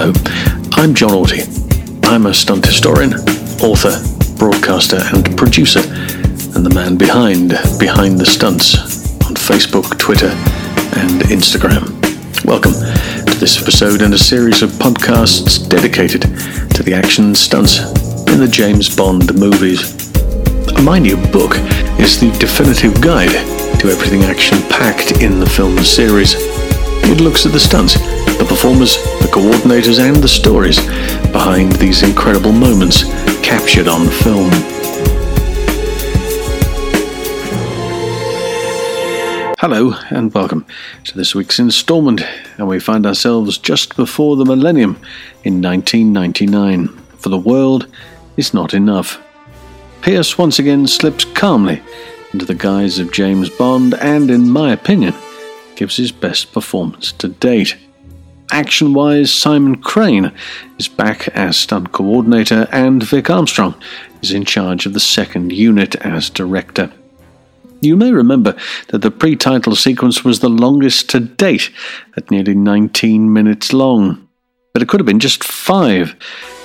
Hello, I'm Jon Auty. I'm a stunt historian, author, broadcaster, and producer, and the man behind Behind the Stunts on Facebook, Twitter, and Instagram. Welcome to this episode and a series of podcasts dedicated to the action stunts in the James Bond movies. My new book is the definitive guide to everything action packed in the film series. It looks at the stunts, the performers, coordinators, and the stories behind these incredible moments captured on film. Hello, and welcome to this week's installment, and we find ourselves just before the millennium in 1999. For the world is not enough. Pierce once again slips calmly into the guise of James Bond and, in my opinion, gives his best performance to date. Action wise, Simon Crane is back as stunt coordinator, and Vic Armstrong is in charge of the second unit as director. You may remember that the pre title sequence was the longest to date at nearly 19 minutes long, but it could have been just five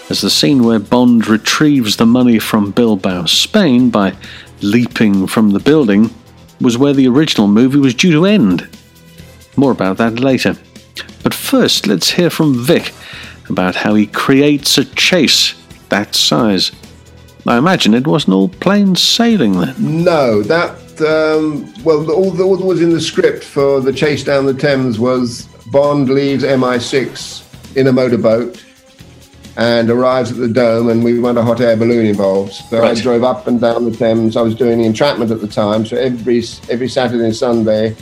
as the scene where Bond retrieves the money from Bilbao, Spain by leaping from the building was where the original movie was due to end. More about that later. But first, let's hear from Vic about how he creates a chase that size. I imagine it wasn't all plain sailing then. No, that, um, well, all that was in the script for the chase down the Thames was Bond leaves MI6 in a motorboat and arrives at the dome and we want a hot air balloon involved. So right. I drove up and down the Thames. I was doing the entrapment at the time, so every every Saturday and Sunday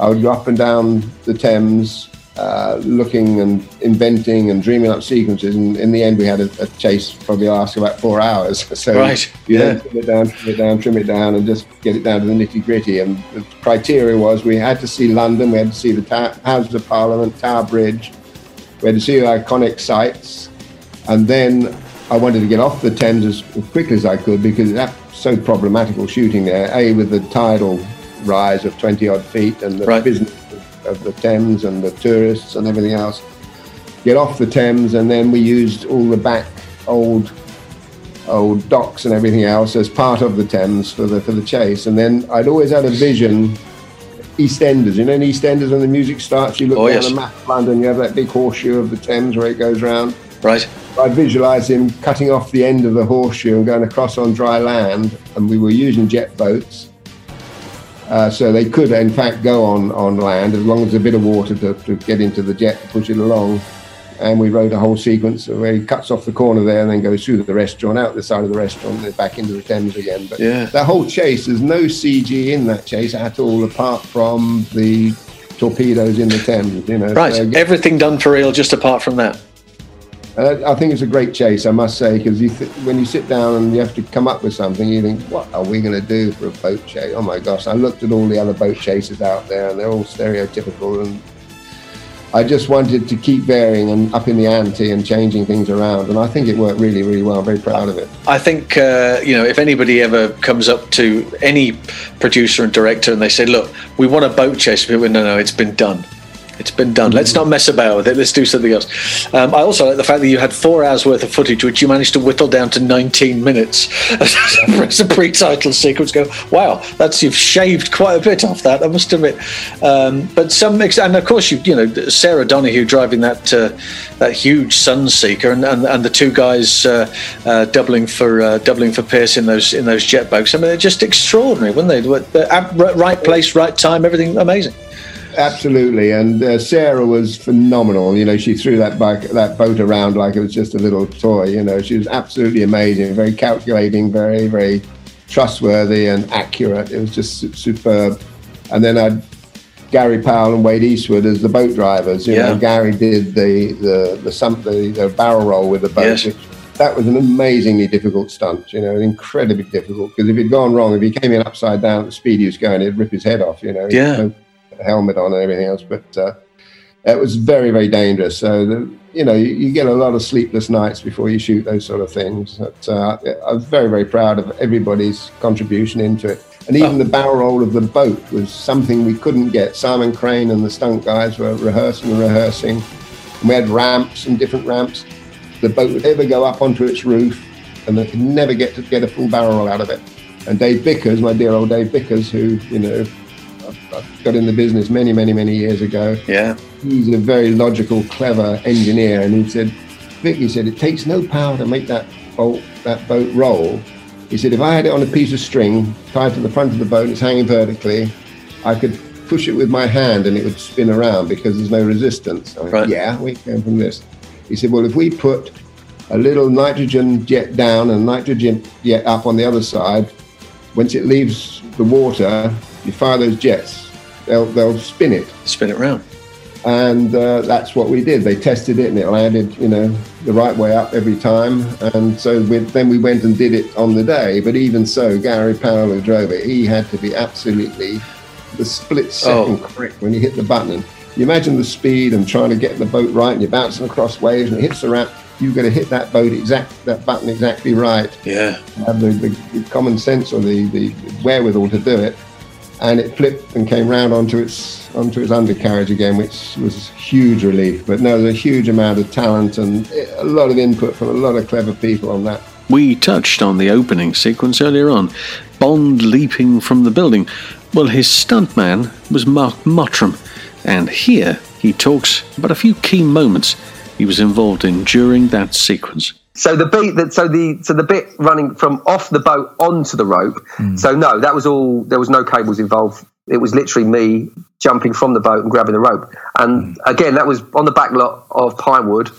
I would go up and down the Thames, uh, looking and inventing and dreaming up sequences. And in the end, we had a, a chase probably last about four hours. So right, yeah, trim it down, trim it down, trim it down, and just get it down to the nitty gritty. And the criteria was we had to see London, we had to see the ta- Houses of Parliament, Tower Bridge, we had to see the iconic sites and then I wanted to get off the Thames as quickly as I could because that's so problematical shooting there. A, with the tidal rise of 20 odd feet and the right. business of the Thames and the tourists and everything else. Get off the Thames, and then we used all the back old old docks and everything else as part of the Thames for the for the chase. And then I'd always had a vision. EastEnders, you know, in EastEnders when the music starts, you look oh, down yes. the map of London, you have that big horseshoe of the Thames where it goes round. Right. I visualised him cutting off the end of the horseshoe and going across on dry land, and we were using jet boats. Uh, so they could, in fact, go on, on land as long as a bit of water to, to get into the jet to push it along. And we wrote a whole sequence where he cuts off the corner there and then goes through the restaurant, out the side of the restaurant, and back into the Thames again. But yeah. that whole chase, there's no CG in that chase at all, apart from the torpedoes in the Thames. You know, right. So, Everything done for real, just apart from that. Uh, I think it's a great chase, I must say, because th- when you sit down and you have to come up with something, you think, what are we going to do for a boat chase? Oh my gosh, I looked at all the other boat chases out there and they're all stereotypical. And I just wanted to keep varying and up in the ante and changing things around. And I think it worked really, really well. I'm very proud of it. I think, uh, you know, if anybody ever comes up to any producer and director and they say, look, we want a boat chase, people no, no, it's been done it's been done. Let's not mess about with it. Let's do something else. Um, I also like the fact that you had four hours worth of footage, which you managed to whittle down to 19 minutes as a pre-title sequence. Go, wow, that's you've shaved quite a bit off that. I must admit. Um, but some, and of course, you you know Sarah Donahue driving that uh, that huge Sunseeker, and, and, and the two guys uh, uh, doubling for uh, doubling for Pierce in those in those jet boats. I mean, they're just extraordinary, weren't they? The right place, right time, everything amazing. Absolutely, and uh, Sarah was phenomenal. You know, she threw that bike, that boat around like it was just a little toy. You know, she was absolutely amazing, very calculating, very, very trustworthy and accurate. It was just superb. And then I Gary Powell and Wade Eastwood as the boat drivers. You yeah. know, Gary did the the the, some, the, the barrel roll with the boat. Yes. that was an amazingly difficult stunt. You know, incredibly difficult because if it'd gone wrong, if he came in upside down at the speed he was going, it'd rip his head off. You know. Yeah helmet on and everything else. But uh, it was very, very dangerous. So, the, you know, you, you, get a lot of sleepless nights before you shoot those sort of things. But, uh, I was very, very proud of everybody's contribution into it. And even oh. the barrel roll of the boat was something we couldn't get. Simon Crane and the stunt guys were rehearsing and rehearsing. And we had ramps and different ramps. The boat would ever go up onto its roof, and they could never get to get a full barrel roll out of it. And Dave Bickers, my dear old Dave Bickers, who you know I got in the business many, many, many years ago. Yeah. He's a very logical, clever engineer, and he said, Vic, he said, it takes no power to make that boat that boat roll. He said, if I had it on a piece of string tied to the front of the boat, it's hanging vertically, I could push it with my hand and it would spin around because there's no resistance. I went, Right. Yeah, we came from this. He said, well, if we put a little nitrogen jet down and nitrogen jet up on the other side, once it leaves the water, you fire those jets, they'll, they'll spin it. Spin it round. And uh, that's what we did. They tested it and it landed, you know, the right way up every time. And so we, then we went and did it on the day. But even so, Gary Powell, who drove it, he had to be absolutely the split second Oh. correct when you hit the button. You imagine the speed and trying to get the boat right, and you're bouncing across waves, and it hits the ramp. You've got to hit that boat exact, that button exactly right Yeah. have the, the, the common sense or the, the wherewithal to do it. And it flipped and came round onto its onto its undercarriage again, which was huge relief. But no, there's a huge amount of talent and a lot of input from a lot of clever people on that. We touched on the opening sequence earlier on. Bond leaping from the building. Well, his stuntman was Mark Mottram, and here he talks about a few key moments he was involved in during that sequence. So the beat that so the so the bit running from off the boat onto the rope. So no, that was all. There was no cables involved. It was literally me jumping from the boat and grabbing the rope. And again, that was on the back lot of Pinewood.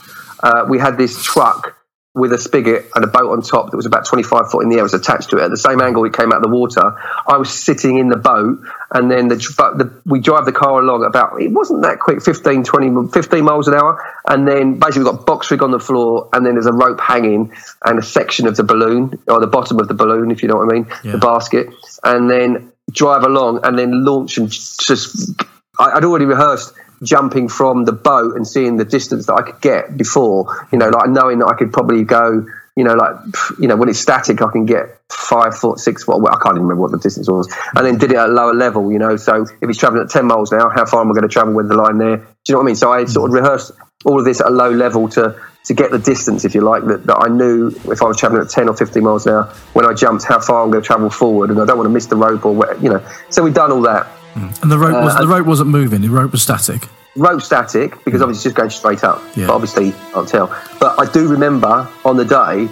Uh, we had this truck with a spigot and a boat on top that was about 25 foot in the air was attached to it at the same angle it came out of the water i was sitting in the boat and then the, the we drive the car along about it wasn't that quick 15 20 15 miles an hour and then basically we've got box rig on the floor and then there's a rope hanging and a section of the balloon or the bottom of the balloon if you know what i mean Yeah. the basket and then drive along and then launch and just I, I'd already rehearsed jumping from the boat and seeing the distance that I could get before, you know, like knowing that I could probably go, you know, like, you know, when it's static, I can get five foot, six foot, well, I can't even remember what the distance was, and then did it at a lower level, you know. So if he's traveling at 10 miles now, how far am I going to travel with the line there? Do you know what I mean? So I sort of rehearsed all of this at a low level to, to get the distance, if you like, that, that I knew if I was traveling at 10 or 15 miles an hour, when I jumped, how far I'm going to travel forward, and I don't want to miss the rope or, where, you know. So we've done all that. And the rope was Uh, the rope wasn't moving. The rope was static. rope static because obviously it's just going straight up. Yeah. But obviously you can't tell. But I do remember on the day,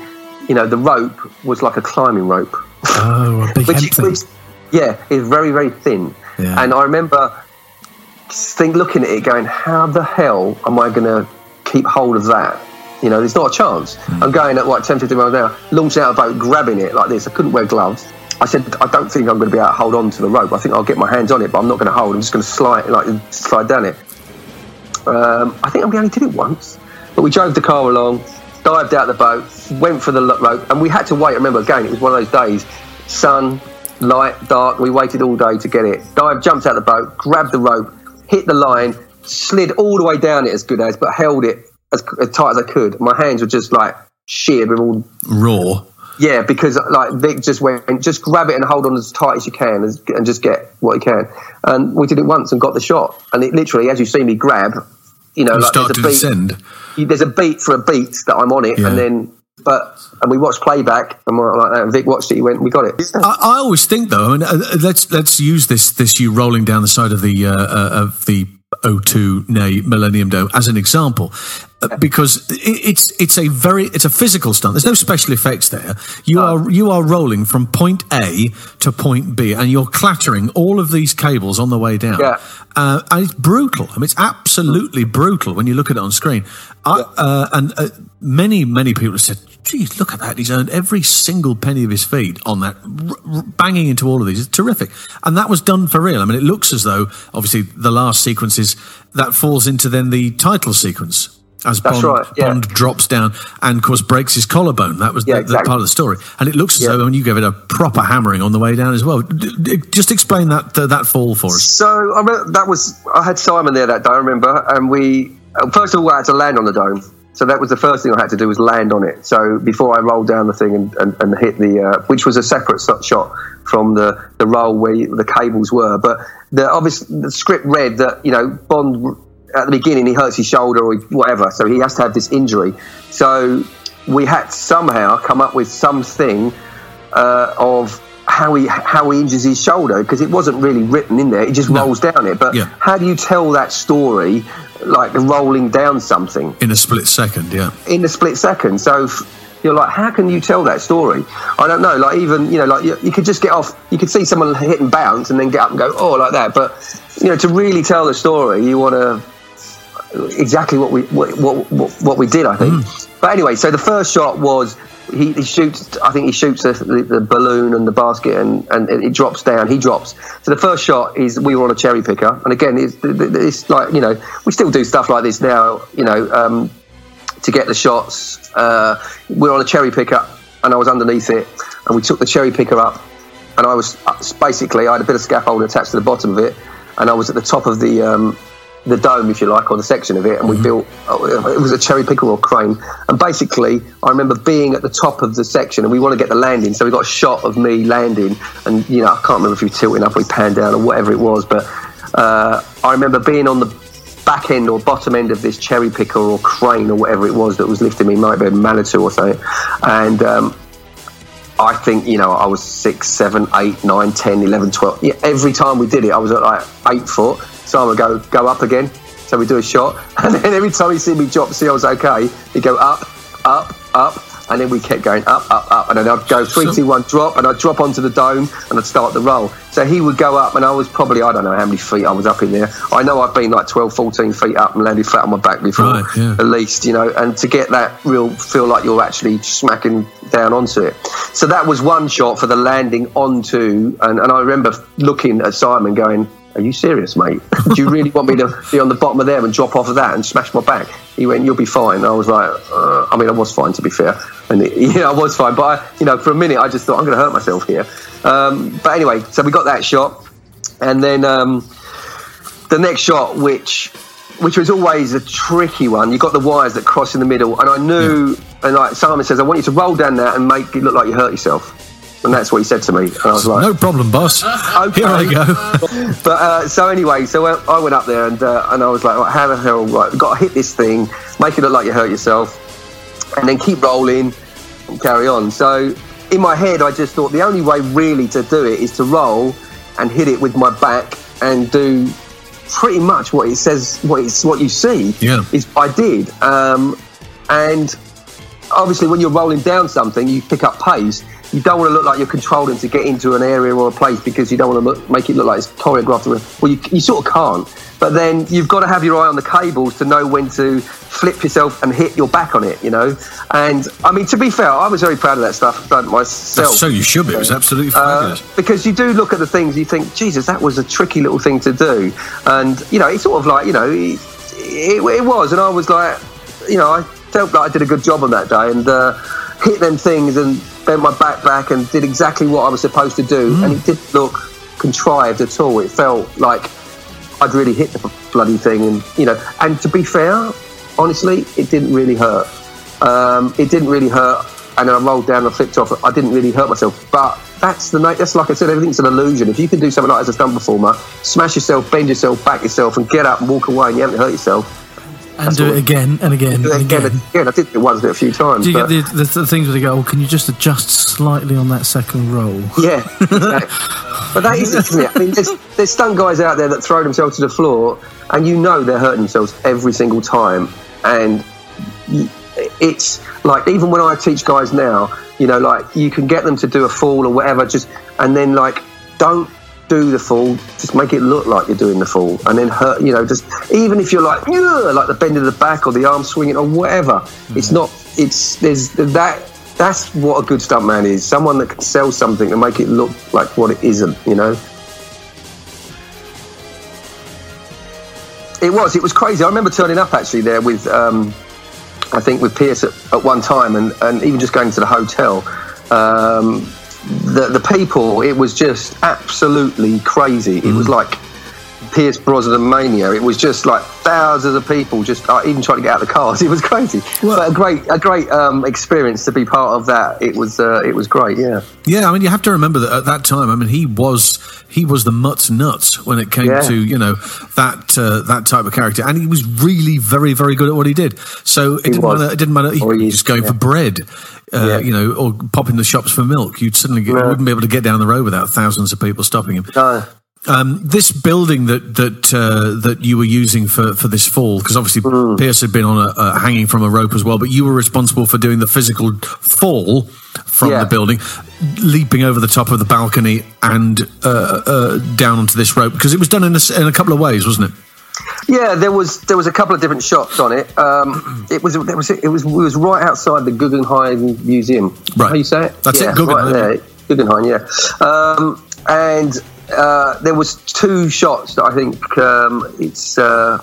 you know, the rope was like a climbing rope. Oh, a big Which, thing. which yeah, is very, very thin. Yeah. And I remember think looking at it going, How the hell am I gonna keep hold of that? You know, there's not a chance. Hmm. I'm going at like 10, 15 miles an hour, launching out a boat, grabbing it like this. I couldn't wear gloves. I said, I don't think I'm going to be able to hold on to the rope. I think I'll get my hands on it, but I'm not going to hold. I'm just going to slide, like slide down it. Um, I think we only did it once, but we drove the car along, dived out the boat, went for the rope, and we had to wait. I remember again, it was one of those days, sun, light, dark. We waited all day to get it. Dived, jumped out the boat, grabbed the rope, hit the line, slid all the way down it as good as, but held it as, as tight as I could. My hands were just like sheared with all Raw. Yeah, because like Vic just went, just grab it and hold on as tight as you can, as, and just get what you can. And we did it once and got the shot. And it literally, as you see me grab, you know, You like start to there's a beat. descend. There's a beat for a beat that I'm on it, Yeah. and then but and we watched playback and we're like that. And Vic watched it. He went, "We got it." I, I always think though. I mean, uh, let's let's use this this you rolling down the side of the uh, uh, of the O2 nay Millennium Dome as an example. uh, Because it's it's a very it's a physical stunt. There's no special effects there. You are you are rolling from point A to point B, and you're clattering all of these cables on the way down. Yeah. Uh, and it's brutal. I mean, it's absolutely brutal when you look at it on screen. I, uh, and uh, many, many people have said, geez, look at that. He's earned every single penny of his feet on that, r- r- banging into all of these. It's terrific. And that was done for real. I mean, it looks as though, obviously, the last sequence is that falls into then the title sequence. As Bond, right, yeah. Bond drops down and, of course, breaks his collarbone. That was Yeah, the, the exactly. part of the story. And it looks as Yeah. though, when you gave it a proper hammering on the way down as well. D- d- just explain that uh, that fall for us. So I that was I had Simon there that day. I remember, and we uh, first of all I had to land on the dome. So that was the first thing I had to do was land on it. So before I rolled down the thing and, and, and hit the, uh, which was a separate shot- from the, the roll where the cables were. But the obvious the script read that you know Bond at the beginning he hurts his shoulder or whatever, so he has to have this injury. So we had to somehow come up with something uh, of how he how he injures his shoulder because it wasn't really written in there. It just No. rolls down it. But Yeah. how do you tell that story like rolling down something? In a split second, yeah. in a split second. So f- you're like, how can you tell that story? I don't know. Like even you know, like you, you could just get off. You could see someone hit and bounce, and then get up and go, oh, like that. But you know, to really tell the story, you want to exactly what we what what, what, what we did. I think. Mm. But anyway, so the first shot was. He, he shoots. I think he shoots the, the, balloon and the basket, and, and it drops down. He drops. So the first shot is we were on a cherry picker, and again, it's, it's like you know we still do stuff like this now. You know, um, to get the shots. Uh, we're on a cherry picker, and I was underneath it, and we took the cherry picker up, and I was uh, basically I had a bit of scaffold attached to the bottom of it, and I was at the top of the um, the dome, if you like, or the section of it, and we built. oh, It was a cherry picker or crane, and basically I remember being at the top of the section, and we want to get the landing, so we got a shot of me landing, and you know I can't remember if we tilting up we panned down or whatever it was, but uh, I remember being on the back end or bottom end of this cherry picker or crane or whatever it was that was lifting me, might be a Manitou or something. And um, I think, you know, I was six, seven, eight, nine, 10, 11, 12. Yeah, every time we did it, I was at like eight foot. So I would go, go up again. So we do a shot. And then every time he see me drop, see I was okay, he'd go up, up, up. And then we kept going up, up, up. And then I'd go three, two, one, drop. And I'd drop onto the dome and I'd start the roll. So he would go up and I was probably, I don't know how many feet I was up in there. I know I've been like 12, 14 feet up and landed flat on my back before, Right, yeah. at least, you know. And to get that real feel like you're actually smacking down onto it. So that was one shot for the landing onto. And, and I remember looking at Simon going, are you serious, mate? Do you really want me to be on the bottom of there and drop off of that and smash my back? He went, "You'll be fine." I was like, uh, "I mean, I was fine to be fair, and it, yeah, I was fine." But I, you know, for a minute, I just thought I'm going to hurt myself here. Um, but anyway, so we got that shot, and then um, the next shot, which which was always a tricky one. You got the wires that cross in the middle, and I knew. And like Simon says, I want you to roll down there and make it look like you hurt yourself. And that's what he said to me. And I was like, No problem, boss. Okay. Here I go. but uh, so anyway, so I I went up there and uh, and I was like, how the hell? Right, we've got to hit this thing, make it look like you hurt yourself, and then keep rolling and carry on. So in my head, I just thought the only way really to do it is to roll and hit it with my back and do pretty much what it says, what it's what you see. Yeah. is I did, um, and obviously when you're rolling down something, you pick up pace. You don't want to look like you're controlling to get into an area or a place because you don't want to look, make it look like it's choreographed. Well, you, you sort of can't. But then you've got to have your eye on the cables to know when to flip yourself and hit your back on it, you know. And I mean, to be fair, I was very proud of that stuff done myself. So you should be. It was absolutely Uh, fabulous. because you do look at the things you think, Jesus, that was a tricky little thing to do, and you know, it's sort of like you know, it, it, it was, and I was like, you know, I felt like I did a good job on that day, and uh, hit them things and bent my back back and did exactly what I was supposed to do, and it didn't look contrived at all. It felt like I'd really hit the bloody thing, and you know, and to be fair, honestly, it didn't really hurt. Um, it didn't really hurt, and then I rolled down and flipped off. I didn't really hurt myself, but that's the. That's like I said, everything's an illusion. If you can do something like that as a stunt performer, smash yourself, bend yourself, back yourself, and get up and walk away, and you haven't hurt yourself. And do it again and again and again, again. again. I did it once, a few times. Do you get the, the, the things where they go, oh, can you just adjust slightly on that second roll? Yeah, but that is it, isn't it? I mean, there's, there's stunt guys out there that throw themselves to the floor, and you know they're hurting themselves every single time. And it's like even when I teach guys now, you know, like you can get them to do a fall or whatever, just and then like don't do the fall, just make it look like you're doing the fall, and then hurt. You know, just even if you're like, like the bend of the back or the arm swinging or whatever, it's not. It's there's that. That's what a good stuntman is. Someone that can sell something and make it look like what it isn't. You know. It was. It was crazy. I remember turning up actually there with, um, I think with Pierce at, at one time, and, and even just going to the hotel. Um, the the people, it was just absolutely crazy. It was like Pierce Brosnan mania. It was just like thousands of people just uh, even trying to get out of the cars. It was crazy, Well- but a great a great um, experience to be part of that. It was uh, it was great. Yeah, Yeah, I mean, you have to remember that at that time, I mean, he was he was the mutt's nuts when it came Yeah. to you know that uh, that type of character, and he was really very very good at what he did. So it didn't was. matter. It didn't matter. He he was just going yeah. for bread. Uh, Yeah. You know, or popping the shops for milk. You'd suddenly get, No. wouldn't be able to get down the road without thousands of people stopping him. no, Um, this building that that uh, that you were using for, for this fall, because obviously Hmm. Pierce had been on a, a hanging from a rope as well, but you were responsible for doing the physical fall from Yeah. the building, leaping over the top of the balcony and uh, uh, down onto this rope, because it was done in a, in a couple of ways, wasn't it? Yeah, there was there was a couple of different shots on it. Um, it was there was it was it was right outside the Guggenheim Museum. Right. How you say it? That's it, Guggenheim. Right there, Guggenheim. Yeah, um, and uh, there was two shots that I think um, it's uh,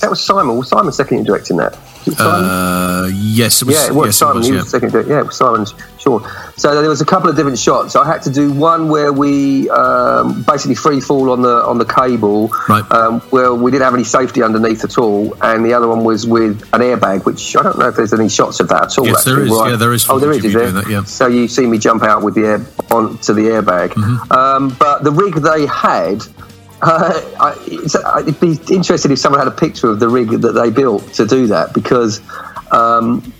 that was Simon. Was Simon second directing that? Was it Simon? Uh, yes, it was. Yeah, it was yes, Simon. It was, he yeah. was second. to- Yeah, it was Simon. Sure. So there was a couple of different shots. I had to do one where we um, basically free fall on the on the cable, Right. Um, where we didn't have any safety underneath at all, and the other one was with an airbag, which I don't know if there's any shots of that at all. Yes, there actually, is. where Yeah, there is Oh, there is. Is there? that, yeah. So you see me jump out with the air onto the airbag, Mm-hmm. um, but the rig they had. Uh, I, it's, I'd be interested if someone had a picture of the rig that they built to do that because um,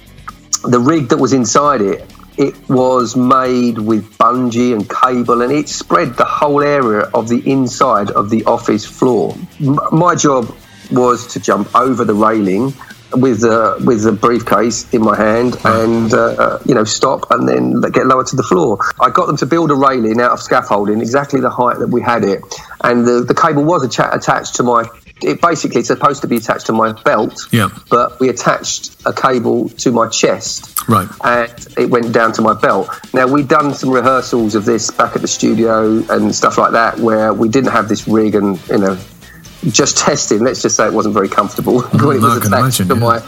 the rig that was inside it, it was made with bungee and cable, and it spread the whole area of the inside of the office floor. M- my job was to jump over the railing with the with the briefcase in my hand and uh, uh, you know stop and then get lower to the floor. I got them to build a railing out of scaffolding exactly the height that we had it, and the, the cable was atta- attached to my. It basically it's supposed to be attached to my belt, Yeah. but we attached a cable to my chest Right. and it went down to my belt. Now we'd done some rehearsals of this back at the studio and stuff like that, where we didn't have this rig and you know just testing. Let's just say it wasn't very comfortable when it was attached imagine, to yeah. my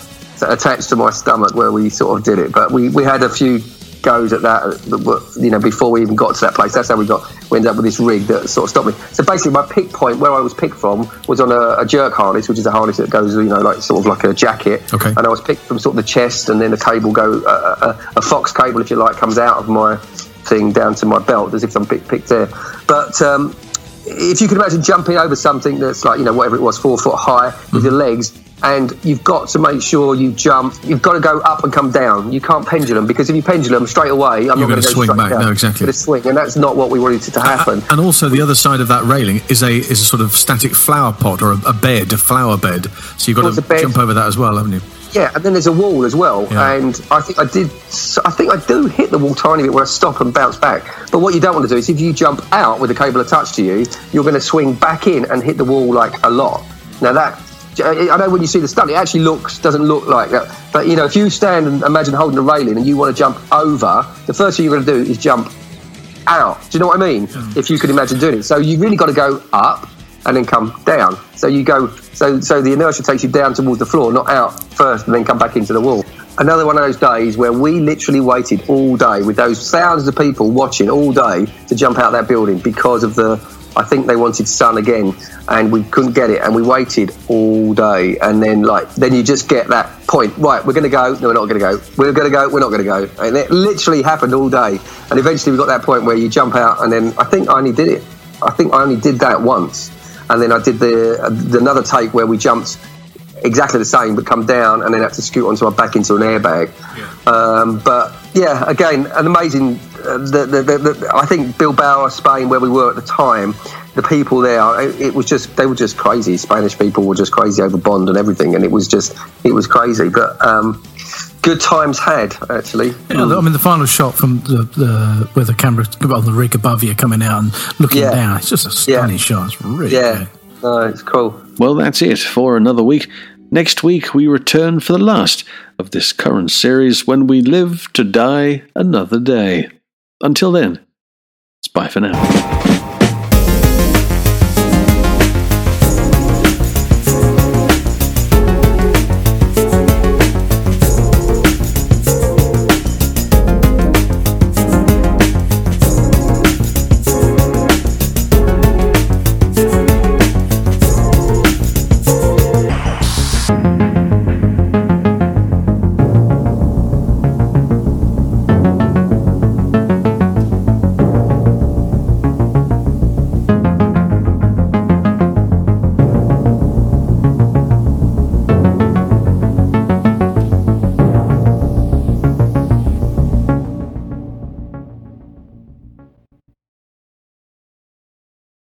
attached to my stomach where we sort of did it. But we, we had a few goes at that, you know, before we even got to that place. That's how we got we ended up with this rig that sort of stopped me. So basically, my pick point where I was picked from was on a, a jerk harness, which is a harness that goes, you know, like sort of like a jacket. Okay. And I was picked from sort of the chest, and then the cable go uh, a, a fox cable, if you like, comes out of my thing down to my belt as if I'm picked, picked there. But um, if you can imagine jumping over something that's like you know whatever it was, four foot high with your legs. And you've got to make sure you jump. You've got to go up and come down. You can't pendulum because if you pendulum straight away, I'm You're not going to swing back. down. No, exactly. You're gonna swing, and that's not what we wanted to happen. And also, the other side of that railing is a is a sort of static flower pot or a, a bed, a flower bed. So you've got to jump over that as well, haven't you? Yeah, and then there's a wall as well, Yeah. and I think I did. I think I do hit the wall tiny bit where I stop and bounce back. But what you don't want to do is if you jump out with the cable attached to you, you're going to swing back in and hit the wall like a lot. Now that I know when you see the stunt, it actually looks doesn't look like that. But you know, if you stand and imagine holding a railing and you want to jump over, the first thing you're going to do is jump out. Do you know what I mean? If you could imagine doing it, so you really got to go up and then come down. So you go, so so the inertia takes you down towards the floor, not out first and then come back into the wall. Another one of those days where we literally waited all day with those thousands of people watching all day to jump out that building because of the. I think they wanted sun again, and we couldn't get it, and we waited all day, and then like then you just get that point. Right, we're going to go. No, we're not going to go. We're going to go. We're not going to go. And it literally happened all day, and eventually we got that point where you jump out, and then I think I only did it. I think I only did that once, and then I did the, the another take where we jumped exactly the same, but come down and then had to scoot onto my back into an airbag. Um, but yeah, again, an amazing. Uh, the, the, the, the, I think Bilbao, Spain, where we were at the time, the people there, it, it was just they were just crazy. Spanish people were just crazy over Bond and everything, and it was just it was crazy. But um, good times had actually. Yeah, I mean, the final shot from the, the where the camera on the rig above you coming out and looking Yeah. down, it's just a stunning shot. It's really Yeah, good. no, it's cool. Well, that's it for another week. Next week, we return for the last of this current series when we live to die another day. Until then, it's bye for now.